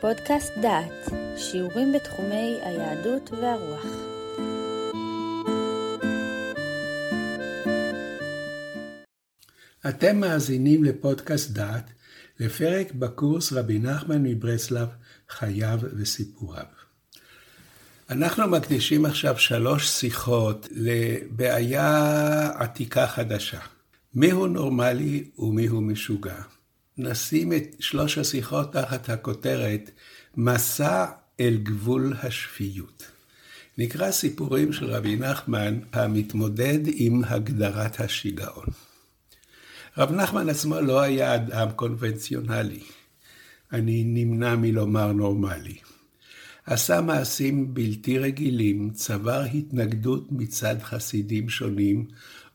פודקאסט דעת, שיעורים בתחומי היהדות והרוח. אתם מאזינים לפודקאסט דעת, לפרק בקורס רבי נחמן מברסלב, חייו וסיפוריו. אנחנו מקדישים עכשיו שלוש שיחות לבעיה עתיקה חדשה. מיהו נורמלי ומיהו משוגע? נשים את שלוש השיחות תחת הכותרת מסע אל גבול השפיות. נקרא סיפורים של רבי נחמן המתמודד עם הגדרת השיגעון. רב נחמן עצמו לא היה אדם קונבנציונלי. אני נמנע מלומר נורמלי. עשה מעשים בלתי רגילים, צבר התנגדות מצד חסידים שונים,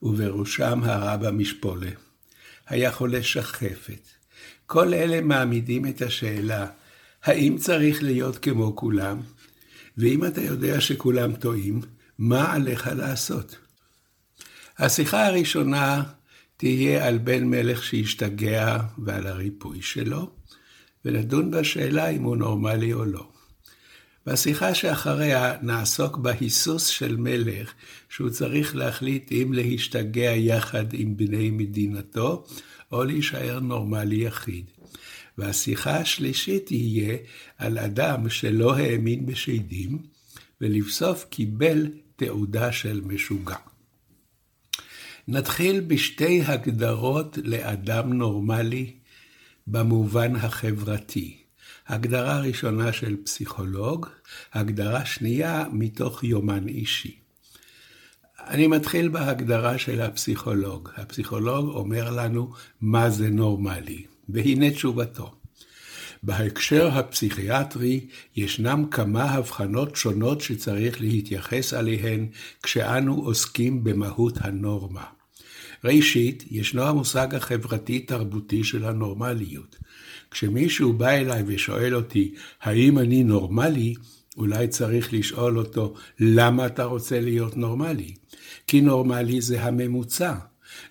ובראשם הרב המשפולה. היה חולה שחפת. כל אלה מעמידים את השאלה, האם צריך להיות כמו כולם? ואם אתה יודע שכולם טועים, מה עליך לעשות? השיחה הראשונה תהיה על בן מלך שהשתגע ועל הריפוי שלו, ונדון בשאלה אם הוא נורמלי או לא. בשיחה שאחריה נעסוק בהיסוס של מלך, שהוא צריך להחליט אם להשתגע יחד עם בני מדינתו, או להישאר נורמלי יחיד. והשיחה השלישית תהיה על אדם שלא האמין בשדים, ולבסוף קיבל תעודה של משוגע. נתחיל בשתי הגדרות לאדם נורמלי במובן החברתי. הגדרה ראשונה של פסיכולוג, הגדרה שנייה מתוך יומן אישי. אני מתחיל בהגדרה של הפסיכולוג. הפסיכולוג אומר לנו מה זה נורמלי, והנה תשובתו. בהקשר הפסיכיאטרי ישנם כמה הבחנות שונות שצריך להתייחס אליהן כשאנו עוסקים במהות הנורמה. ראשית, ישנו המושג החברתי-תרבותי של הנורמליות. כשמישהו בא אליי ושואל אותי, האם אני נורמלי? אולי צריך לשאול אותו, למה אתה רוצה להיות נורמלי? כי נורמלי זה הממוצע.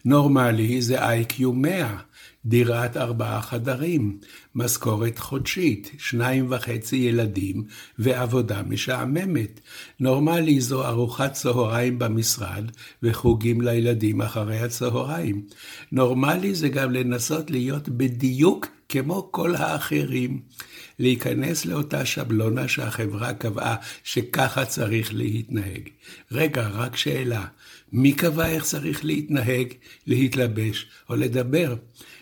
נורמלי זה איי-קיו 100, דירת ארבעה חדרים, משכורת חודשית, שניים וחצי ילדים ועבודה משעממת. נורמלי זו ארוחת צהריים במשרד וחוגים לילדים אחרי הצהריים. נורמלי זה גם לנסות להיות בדיוק כמו כל האחרים. להיכנס לאותה שבלונה שהחברה קבעה שככה צריך להתנהג. רגע, רק שאלה, מי קבע איך צריך להתנהג, להתלבש או לדבר?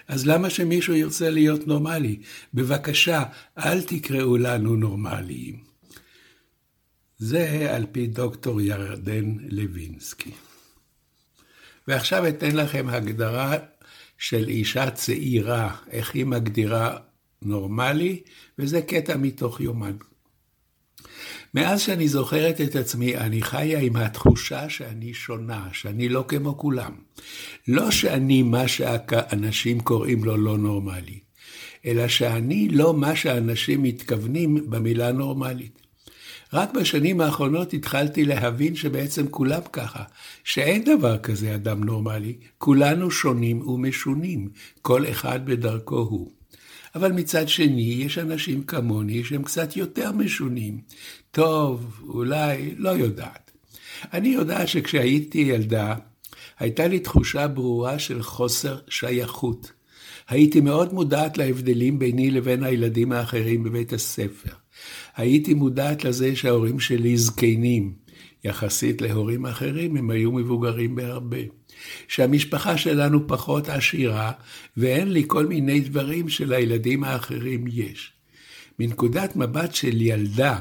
אז למה שמישהו ירצה להיות נורמלי? בבקשה, אל תקראו לנו נורמליים. זה על פי דוקטור ירדן לוינסקי. ועכשיו אתן לכם הגדרה של אישה צעירה, איך היא מגדירה נורמלי, וזה קטע מתוך יומן. מאז שאני זוכרת את עצמי, אני חיה עם התחושה שאני שונה, שאני לא כמו כולם. לא שאני מה שאנשים קוראים לו לא נורמלי, אלא שאני לא מה שאנשים מתכוונים במילה נורמלית. רק בשנים האחרונות התחלתי להבין שבעצם כולם ככה, שאין דבר כזה אדם נורמלי, כולנו שונים ומשונים, כל אחד בדרכו הוא. אבל מצד שני, יש אנשים כמוני שהם קצת יותר משונים. טוב, אולי, לא יודעת. אני יודעת שכשהייתי ילדה, הייתה לי תחושה ברורה של חוסר שייכות. הייתי מאוד מודעת להבדלים ביני לבין הילדים האחרים בבית הספר. הייתי מודעת לזה שההורים שלי זקנים. יחסית להורים אחרים, הם היו מבוגרים בהרבה. שהמשפחה שלנו פחות עשירה, ואין לי כל מיני דברים שלילדים האחרים יש. מנקודת מבט של ילדה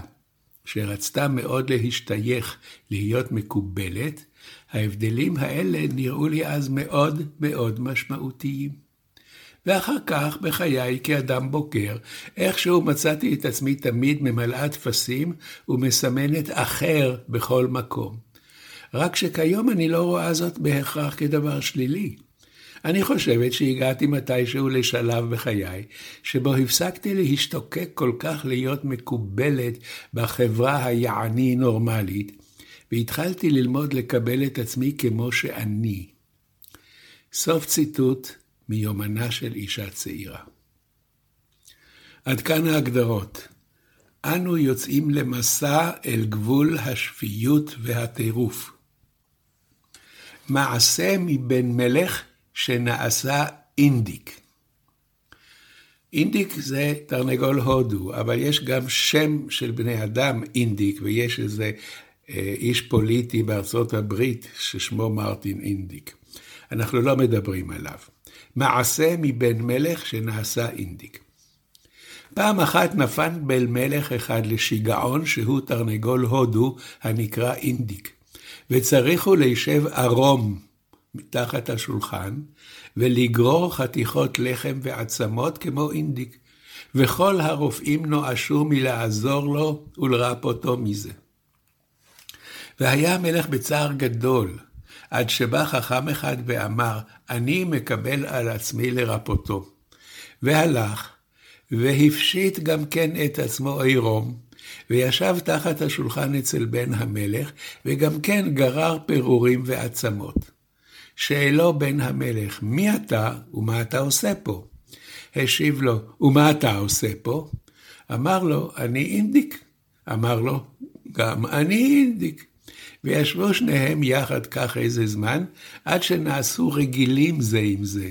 שרצתה מאוד להשתייך, להיות מקובלת, ההבדלים האלה נראו לי אז מאוד מאוד משמעותיים. ואחר כך, בחיי כאדם בוגר, איכשהו מצאתי את עצמי תמיד ממלאה טפסים ומסמנת אחר בכל מקום. רק שכיום אני לא רואה זאת בהכרח כדבר שלילי. אני חושבת שהגעתי מתישהו לשלב בחיי, שבו הפסקתי להשתוקק כל כך להיות מקובלת בחברה היעני נורמלית, והתחלתי ללמוד לקבל את עצמי כמו שאני. סוף ציטוט מיומנה של אישה צעירה. עד כאן ההגדרות. אנו יוצאים למסע אל גבול השפיות והטירוף. מעשה מבן מלך שנעשה אינדיק. אינדיק זה תרנגול הודו, אבל יש גם שם של בני אדם אינדיק, ויש איזה אה, איש פוליטי בארצות הברית ששמו מרטין אינדיק. אנחנו לא מדברים עליו. מעשה מבן מלך שנעשה אינדיק. פעם אחת נפל בן מלך אחד לשיגעון שהוא תרנגול הודו הנקרא אינדיק, וצריכו לישב ערום מתחת השולחן ולגרור חתיכות לחם ועצמות כמו אינדיק, וכל הרופאים נואשו מלעזור לו ולרפאותו מזה. והיה המלך בצער גדול, עד שבא חכם אחד ואמר, אני מקבל על עצמי לרפאותו. והלך, והפשיט גם כן את עצמו עירום, וישב תחת השולחן אצל בן המלך, וגם כן גרר פירורים ועצמות. שאלו בן המלך, מי אתה ומה אתה עושה פה? השיב לו, ומה אתה עושה פה? אמר לו, אני אינדיק. אמר לו, גם אני אינדיק. וישבו שניהם יחד כך איזה זמן, עד שנעשו רגילים זה עם זה.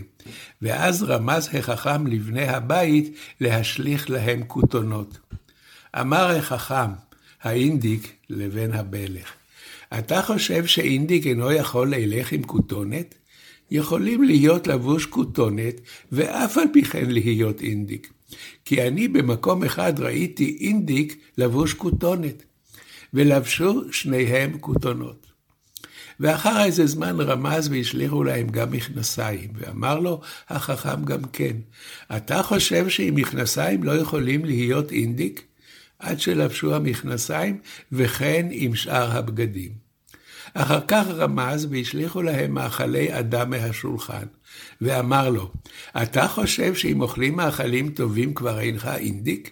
ואז רמז החכם לבני הבית להשליך להם כותונות. אמר החכם, האינדיק לבן הבלך, אתה חושב שאינדיק אינו יכול ללך עם כותונת? יכולים להיות לבוש כותונת, ואף על פי כן להיות אינדיק. כי אני במקום אחד ראיתי אינדיק לבוש כותונת, ולבשו שניהם כותונות. ואחר איזה זמן רמז והשליכו להם גם מכנסיים, ואמר לו החכם גם כן, אתה חושב שעם מכנסיים לא יכולים להיות אינדיק? עד שלבשו המכנסיים, וכן עם שאר הבגדים. אחר כך רמז והשליכו להם מאכלי אדם מהשולחן, ואמר לו, אתה חושב שאם אוכלים מאכלים טובים כבר אינך אינדיק?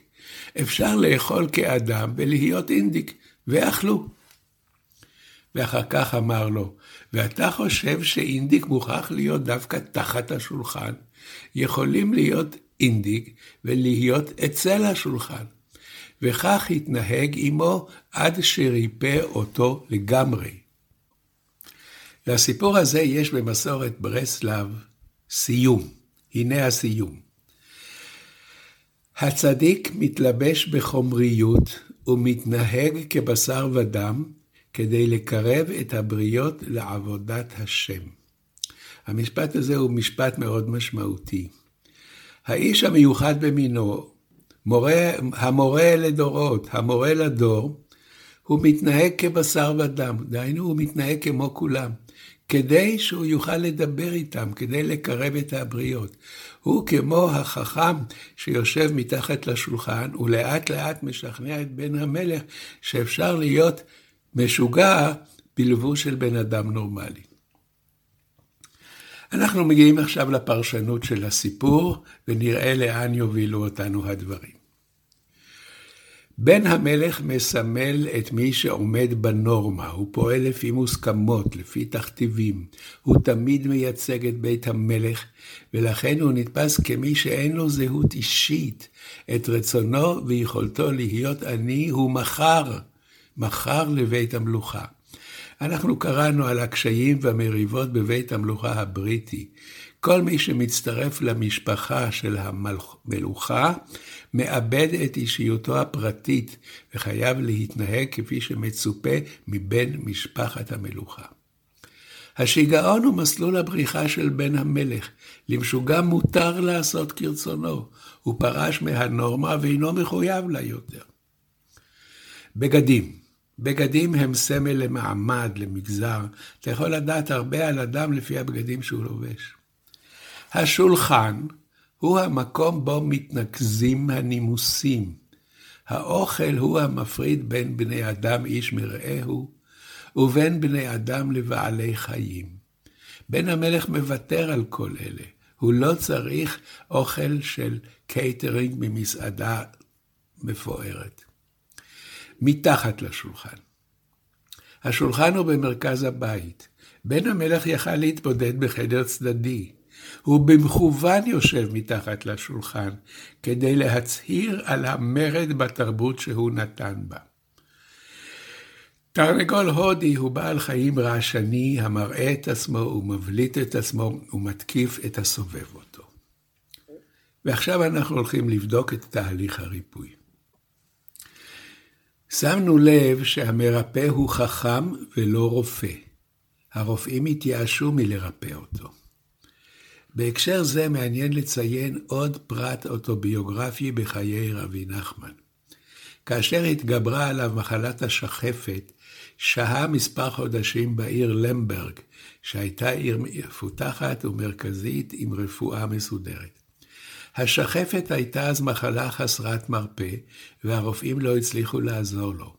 אפשר לאכול כאדם ולהיות אינדיק, ואכלו. ואחר כך אמר לו, ואתה חושב שאינדיק מוכרח להיות דווקא תחת השולחן? יכולים להיות אינדיק ולהיות אצל השולחן. וכך התנהג עמו עד שריפא אותו לגמרי. לסיפור הזה יש במסורת ברסלב סיום. הנה הסיום. הצדיק מתלבש בחומריות ומתנהג כבשר ודם כדי לקרב את הבריות לעבודת השם. המשפט הזה הוא משפט מאוד משמעותי. האיש המיוחד במינו, מורה, המורה לדורות, המורה לדור, הוא מתנהג כבשר ודם, דהיינו הוא מתנהג כמו כולם, כדי שהוא יוכל לדבר איתם, כדי לקרב את הבריות. הוא כמו החכם שיושב מתחת לשולחן, ולאט לאט משכנע את בן המלך שאפשר להיות משוגע בלבוש של בן אדם נורמלי. אנחנו מגיעים עכשיו לפרשנות של הסיפור, ונראה לאן יובילו אותנו הדברים. בן המלך מסמל את מי שעומד בנורמה, הוא פועל לפי מוסכמות, לפי תכתיבים. הוא תמיד מייצג את בית המלך, ולכן הוא נתפס כמי שאין לו זהות אישית. את רצונו ויכולתו להיות עני הוא מכר, מכר לבית המלוכה. אנחנו קראנו על הקשיים והמריבות בבית המלוכה הבריטי. כל מי שמצטרף למשפחה של המלוכה, מאבד את אישיותו הפרטית וחייב להתנהג כפי שמצופה מבן משפחת המלוכה. השיגעון הוא מסלול הבריחה של בן המלך. למשוגע מותר לעשות כרצונו. הוא פרש מהנורמה ואינו מחויב לה יותר. בגדים. בגדים הם סמל למעמד, למגזר. אתה יכול לדעת הרבה על אדם לפי הבגדים שהוא לובש. השולחן הוא המקום בו מתנקזים הנימוסים. האוכל הוא המפריד בין בני אדם איש מרעהו, ובין בני אדם לבעלי חיים. בן המלך מוותר על כל אלה. הוא לא צריך אוכל של קייטרינג ממסעדה מפוארת. מתחת לשולחן. השולחן הוא במרכז הבית. בן המלך יכל להתבודד בחדר צדדי. הוא במכוון יושב מתחת לשולחן, כדי להצהיר על המרד בתרבות שהוא נתן בה. תרנגול הודי הוא בעל חיים רעשני המראה את עצמו ומבליט את עצמו ומתקיף את הסובב אותו. ועכשיו אנחנו הולכים לבדוק את תהליך הריפוי. שמנו לב שהמרפא הוא חכם ולא רופא. הרופאים התייאשו מלרפא אותו. בהקשר זה מעניין לציין עוד פרט אוטוביוגרפי בחיי רבי נחמן. כאשר התגברה עליו מחלת השחפת, שהה מספר חודשים בעיר למברג, שהייתה עיר מפותחת ומרכזית עם רפואה מסודרת. השחפת הייתה אז מחלה חסרת מרפא, והרופאים לא הצליחו לעזור לו.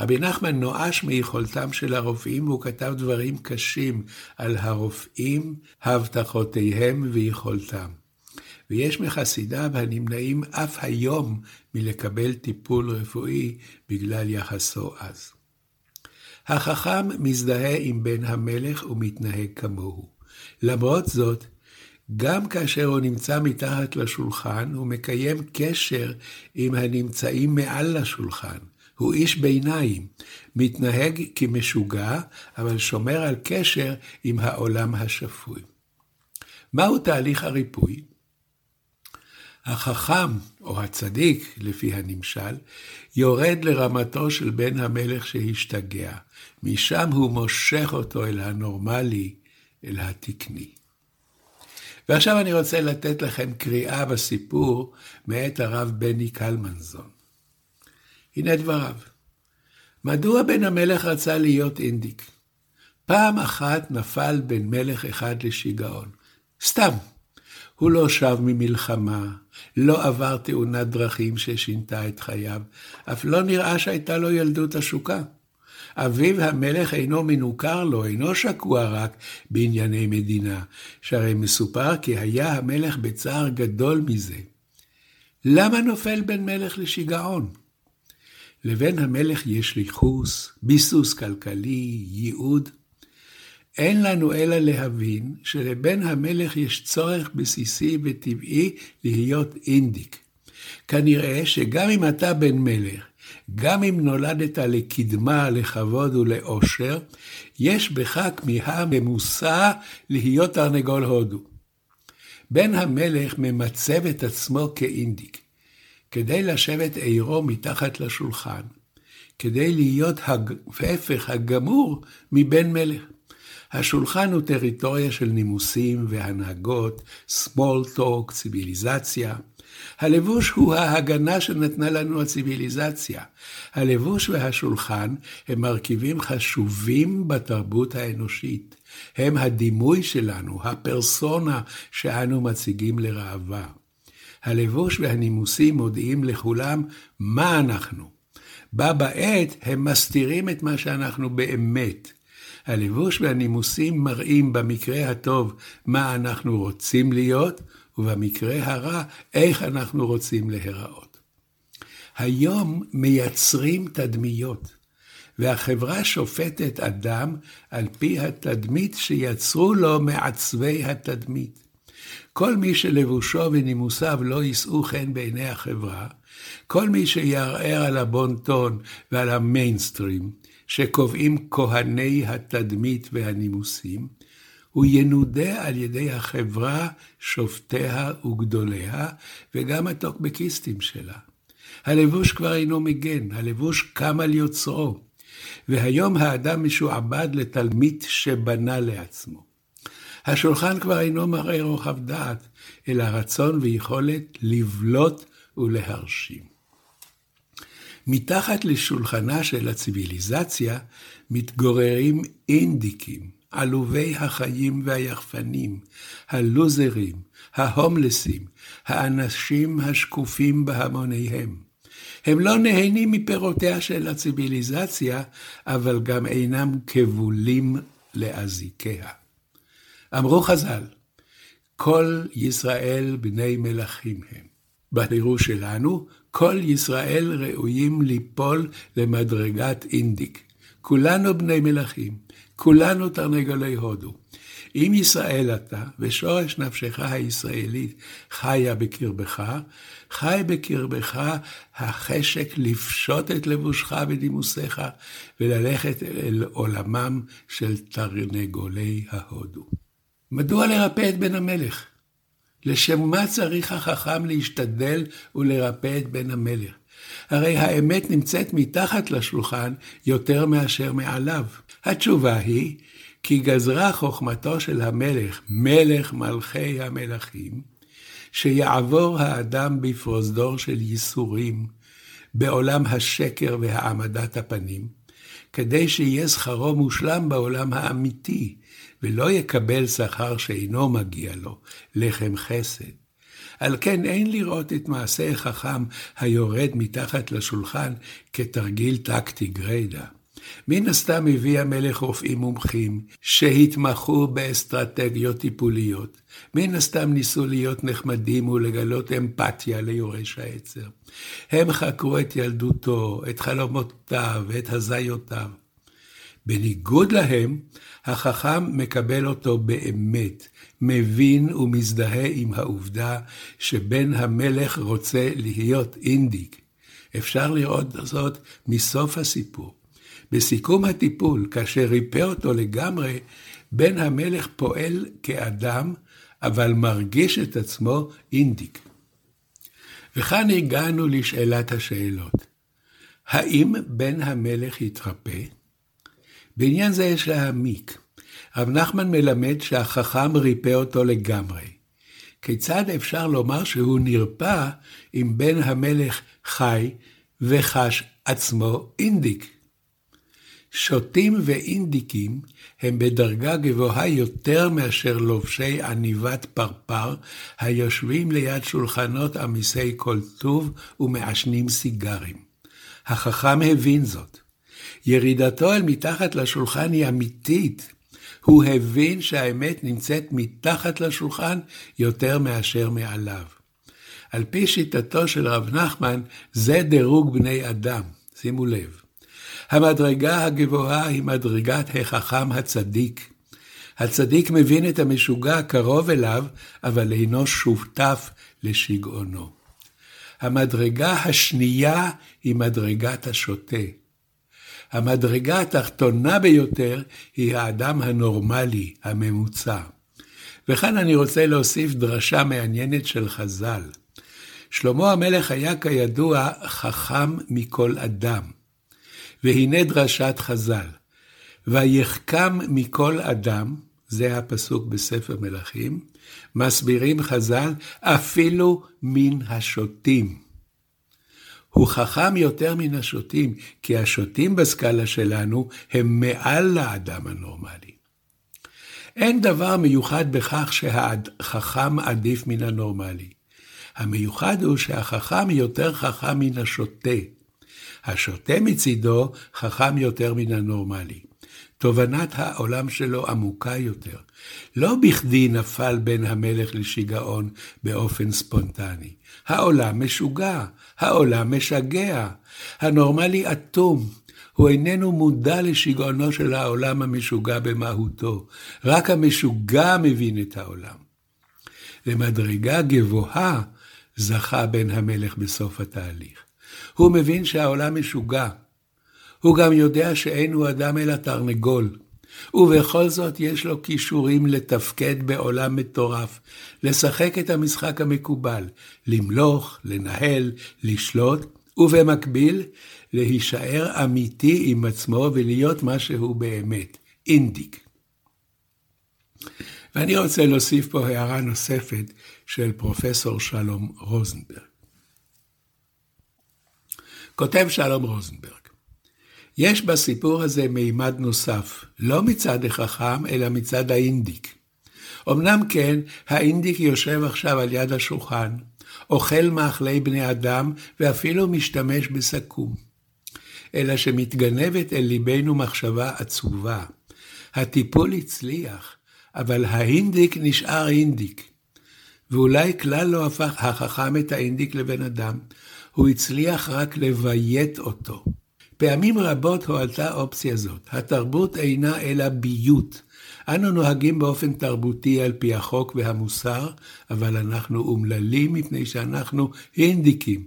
רבי נחמן נואש מיכולתם של הרופאים, והוא כתב דברים קשים על הרופאים, הבטחותיהם ויכולתם. ויש מחסידיו הנמנעים אף היום מלקבל טיפול רפואי בגלל יחסו אז. החכם מזדהה עם בן המלך ומתנהג כמוהו. למרות זאת, גם כאשר הוא נמצא מתחת לשולחן, הוא מקיים קשר עם הנמצאים מעל לשולחן. הוא איש ביניים, מתנהג כמשוגע, אבל שומר על קשר עם העולם השפוי. מהו תהליך הריפוי? החכם, או הצדיק, לפי הנמשל, יורד לרמתו של בן המלך שהשתגע. משם הוא מושך אותו אל הנורמלי, אל התקני. ועכשיו אני רוצה לתת לכם קריאה בסיפור מאת הרב בני קלמנזון. הנה דבריו. מדוע בן המלך רצה להיות אינדיק? פעם אחת נפל בן מלך אחד לשיגעון. סתם. הוא לא שב ממלחמה, לא עבר תאונת דרכים ששינתה את חייו, אף לא נראה שהייתה לו ילדות עשוקה. אביו המלך אינו מנוכר לו, אינו שקוע רק בענייני מדינה, שהרי מסופר כי היה המלך בצער גדול מזה. למה נופל בן מלך לשיגעון? לבן המלך יש ליחוס, ביסוס כלכלי, ייעוד. אין לנו אלא להבין שלבן המלך יש צורך בסיסי וטבעי להיות אינדיק. כנראה שגם אם אתה בן מלך, גם אם נולדת לקדמה, לכבוד ולאושר, יש בך כמיהה ממוסה להיות תרנגול הודו. בן המלך ממצב את עצמו כאינדיק. כדי לשבת עירו מתחת לשולחן, כדי להיות ההפך הגמור מבן מלך. השולחן הוא טריטוריה של נימוסים והנהגות, small talk, ציוויליזציה. הלבוש הוא ההגנה שנתנה לנו הציוויליזציה. הלבוש והשולחן הם מרכיבים חשובים בתרבות האנושית. הם הדימוי שלנו, הפרסונה שאנו מציגים לראווה. הלבוש והנימוסים מודיעים לכולם מה אנחנו. בה בעת הם מסתירים את מה שאנחנו באמת. הלבוש והנימוסים מראים במקרה הטוב מה אנחנו רוצים להיות, ובמקרה הרע איך אנחנו רוצים להיראות. היום מייצרים תדמיות, והחברה שופטת אדם על פי התדמית שיצרו לו מעצבי התדמית. כל מי שלבושו ונימוסיו לא יישאו חן בעיני החברה, כל מי שיערער על הבון-טון ועל המיינסטרים, שקובעים כהני התדמית והנימוסים, הוא ינודה על ידי החברה, שופטיה וגדוליה, וגם הטוקבקיסטים שלה. הלבוש כבר אינו מגן, הלבוש קם על יוצרו, והיום האדם משועבד לתלמיד שבנה לעצמו. השולחן כבר אינו מראה רוחב דעת, אלא רצון ויכולת לבלוט ולהרשים. מתחת לשולחנה של הציוויליזציה מתגוררים אינדיקים, עלובי החיים והיחפנים, הלוזרים, ההומלסים, האנשים השקופים בהמוניהם. הם לא נהנים מפירותיה של הציוויליזציה, אבל גם אינם כבולים לאזיקיה. אמרו חז"ל, כל ישראל בני מלכים הם. בפירוש שלנו, כל ישראל ראויים ליפול למדרגת אינדיק. כולנו בני מלכים, כולנו תרנגולי הודו. אם ישראל אתה, ושורש נפשך הישראלית חיה בקרבך, חי בקרבך החשק לפשוט את לבושך ודימוסיך, וללכת אל עולמם של תרנגולי ההודו. מדוע לרפא את בן המלך? לשם מה צריך החכם להשתדל ולרפא את בן המלך? הרי האמת נמצאת מתחת לשולחן יותר מאשר מעליו. התשובה היא, כי גזרה חוכמתו של המלך, מלך מלכי המלכים, שיעבור האדם בפרוזדור של ייסורים, בעולם השקר והעמדת הפנים, כדי שיהיה שכרו מושלם בעולם האמיתי, ולא יקבל שכר שאינו מגיע לו, לחם חסד. על כן אין לראות את מעשה חכם היורד מתחת לשולחן כתרגיל טקטי גריידא. מן הסתם הביא המלך רופאים מומחים שהתמחו באסטרטגיות טיפוליות. מן הסתם ניסו להיות נחמדים ולגלות אמפתיה ליורש העצר. הם חקרו את ילדותו, את חלומותיו ואת הזיותיו. בניגוד להם, החכם מקבל אותו באמת, מבין ומזדהה עם העובדה שבן המלך רוצה להיות אינדיק. אפשר לראות זאת מסוף הסיפור. בסיכום הטיפול, כאשר ריפא אותו לגמרי, בן המלך פועל כאדם, אבל מרגיש את עצמו אינדיק. וכאן הגענו לשאלת השאלות. האם בן המלך יתרפא? בעניין זה יש להעמיק. רב נחמן מלמד שהחכם ריפא אותו לגמרי. כיצד אפשר לומר שהוא נרפא אם בן המלך חי וחש עצמו אינדיק? שוטים ואינדיקים הם בדרגה גבוהה יותר מאשר לובשי עניבת פרפר היושבים ליד שולחנות עמיסי כל טוב ומעשנים סיגרים. החכם הבין זאת. ירידתו אל מתחת לשולחן היא אמיתית. הוא הבין שהאמת נמצאת מתחת לשולחן יותר מאשר מעליו. על פי שיטתו של רב נחמן, זה דירוג בני אדם. שימו לב. המדרגה הגבוהה היא מדרגת החכם הצדיק. הצדיק מבין את המשוגע קרוב אליו, אבל אינו שותף לשגעונו. המדרגה השנייה היא מדרגת השוטה. המדרגה התחתונה ביותר היא האדם הנורמלי, הממוצע. וכאן אני רוצה להוסיף דרשה מעניינת של חז"ל. שלמה המלך היה כידוע חכם מכל אדם. והנה דרשת חז"ל, ויחכם מכל אדם, זה הפסוק בספר מלכים, מסבירים חז"ל, אפילו מן השוטים. הוא חכם יותר מן השוטים, כי השוטים בסקאלה שלנו הם מעל לאדם הנורמלי. אין דבר מיוחד בכך שהחכם עדיף מן הנורמלי. המיוחד הוא שהחכם יותר חכם מן השוטה. השוטה מצידו חכם יותר מן הנורמלי. תובנת העולם שלו עמוקה יותר. לא בכדי נפל בן המלך לשיגעון באופן ספונטני. העולם משוגע, העולם משגע. הנורמלי אטום, הוא איננו מודע לשיגעונו של העולם המשוגע במהותו. רק המשוגע מבין את העולם. למדרגה גבוהה זכה בן המלך בסוף התהליך. הוא מבין שהעולם משוגע. הוא גם יודע שאין הוא אדם אלא תרנגול. ובכל זאת יש לו כישורים לתפקד בעולם מטורף, לשחק את המשחק המקובל, למלוך, לנהל, לשלוט, ובמקביל, להישאר אמיתי עם עצמו ולהיות מה שהוא באמת, אינדיק. ואני רוצה להוסיף פה הערה נוספת של פרופסור שלום רוזנברג. כותב שלום רוזנברג, יש בסיפור הזה מימד נוסף, לא מצד החכם, אלא מצד האינדיק. אמנם כן, האינדיק יושב עכשיו על יד השולחן, אוכל מאכלי בני אדם, ואפילו משתמש בסכו"ם. אלא שמתגנבת אל ליבנו מחשבה עצובה. הטיפול הצליח, אבל האינדיק נשאר אינדיק. ואולי כלל לא הפך החכם את האינדיק לבן אדם, הוא הצליח רק לביית אותו. פעמים רבות הועלתה אופציה זאת. התרבות אינה אלא ביות, אנו נוהגים באופן תרבותי על פי החוק והמוסר, אבל אנחנו אומללים מפני שאנחנו הינדיקים,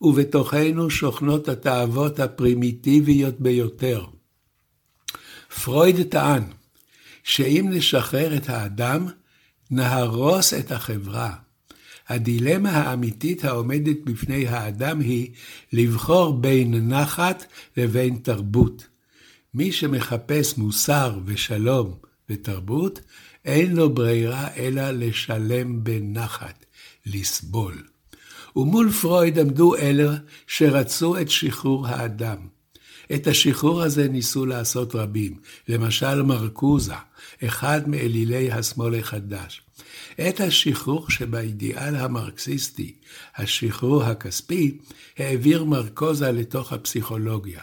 ובתוכנו שוכנות התאוות הפרימיטיביות ביותר. פרויד טען שאם נשחרר את האדם, נהרוס את החברה. הדילמה האמיתית העומדת בפני האדם היא לבחור בין נחת לבין תרבות. מי שמחפש מוסר ושלום ותרבות, אין לו ברירה אלא לשלם בנחת, לסבול. ומול פרויד עמדו אלה שרצו את שחרור האדם. את השחרור הזה ניסו לעשות רבים, למשל מרקוזה, אחד מאלילי השמאל החדש. את השחרור שבאידיאל המרקסיסטי, השחרור הכספי, העביר מרקוזה לתוך הפסיכולוגיה.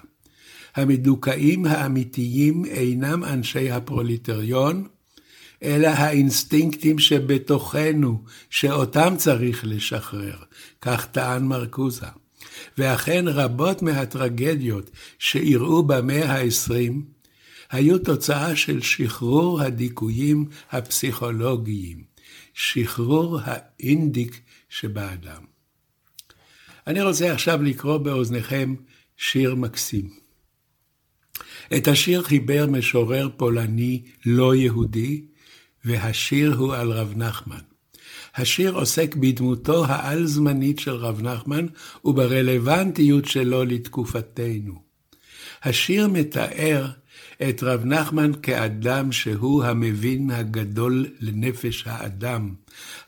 המדוכאים האמיתיים אינם אנשי הפרוליטריון, אלא האינסטינקטים שבתוכנו, שאותם צריך לשחרר, כך טען מרקוזה. ואכן רבות מהטרגדיות שאירעו במאה ה-20 היו תוצאה של שחרור הדיכויים הפסיכולוגיים, שחרור האינדיק שבאדם. אני רוצה עכשיו לקרוא באוזניכם שיר מקסים. את השיר חיבר משורר פולני לא יהודי, והשיר הוא על רב נחמן. השיר עוסק בדמותו העל-זמנית של רב נחמן וברלוונטיות שלו לתקופתנו. השיר מתאר את רב נחמן כאדם שהוא המבין הגדול לנפש האדם,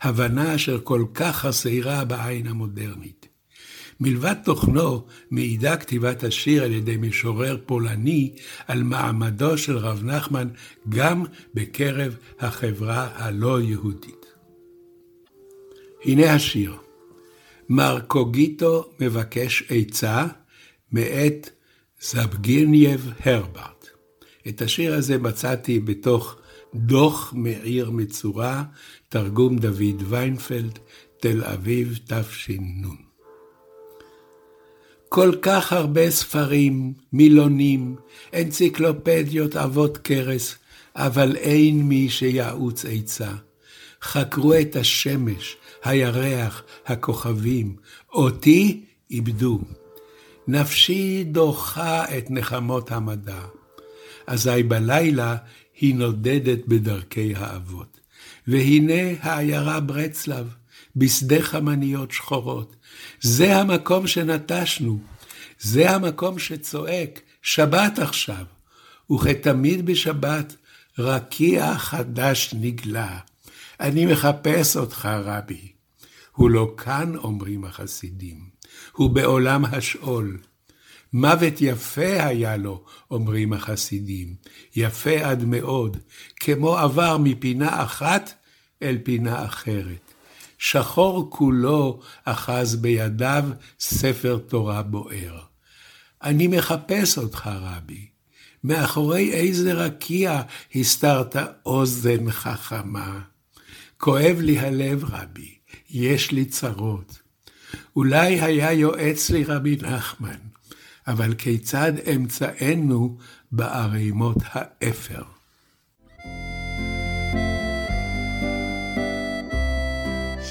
הבנה אשר כל כך חסרה בעין המודרנית. מלבד תוכנו, מעידה כתיבת השיר על ידי משורר פולני על מעמדו של רב נחמן גם בקרב החברה הלא יהודית. הנה השיר. מר קוגיטו מבקש עצה מאת זביגנייב הרברט. את השיר הזה מצאתי בתוך דוח מעיר נצורה, תרגום דוד ויינפלד, תל אביב, תש"ן. כל כך הרבה ספרים, מילונים, אנציקלופדיות עבות כרס, אבל אין מי שיעוץ עצה. חקרו את השמש, הירח, הכוכבים, אותי איבדו. נפשי דוחה את נחמות המדע. אזי בלילה היא נודדת בדרכי האבות. והנה העיירה ברצלב, בשדה חמניות שחורות. זה המקום שנטשנו, זה המקום שצועק, שבת עכשיו. וכתמיד בשבת, רקיע חדש נגלה. אני מחפש אותך, רבי. הוא לא כאן, אומרים החסידים, הוא בעולם השאול. מוות יפה היה לו, אומרים החסידים, יפה עד מאוד, כמו עבר מפינה אחת אל פינה אחרת. שחור כולו אחז בידיו ספר תורה בוער. אני מחפש אותך, רבי. מאחורי איזה רקיע הסתרת אוזן חכמה. כואב לי הלב, רבי, יש לי צרות. אולי היה יועץ לי רבי נחמן, אבל כיצד אמצאנו בערימות האפר?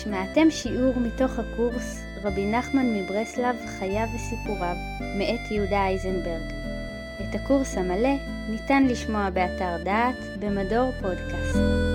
שמעתם שיעור מתוך הקורס רבי נחמן מברסלב, חייו וסיפוריו, מאת יהודה אייזנברג. את הקורס המלא ניתן לשמוע באתר דעת במדור פודקאסט.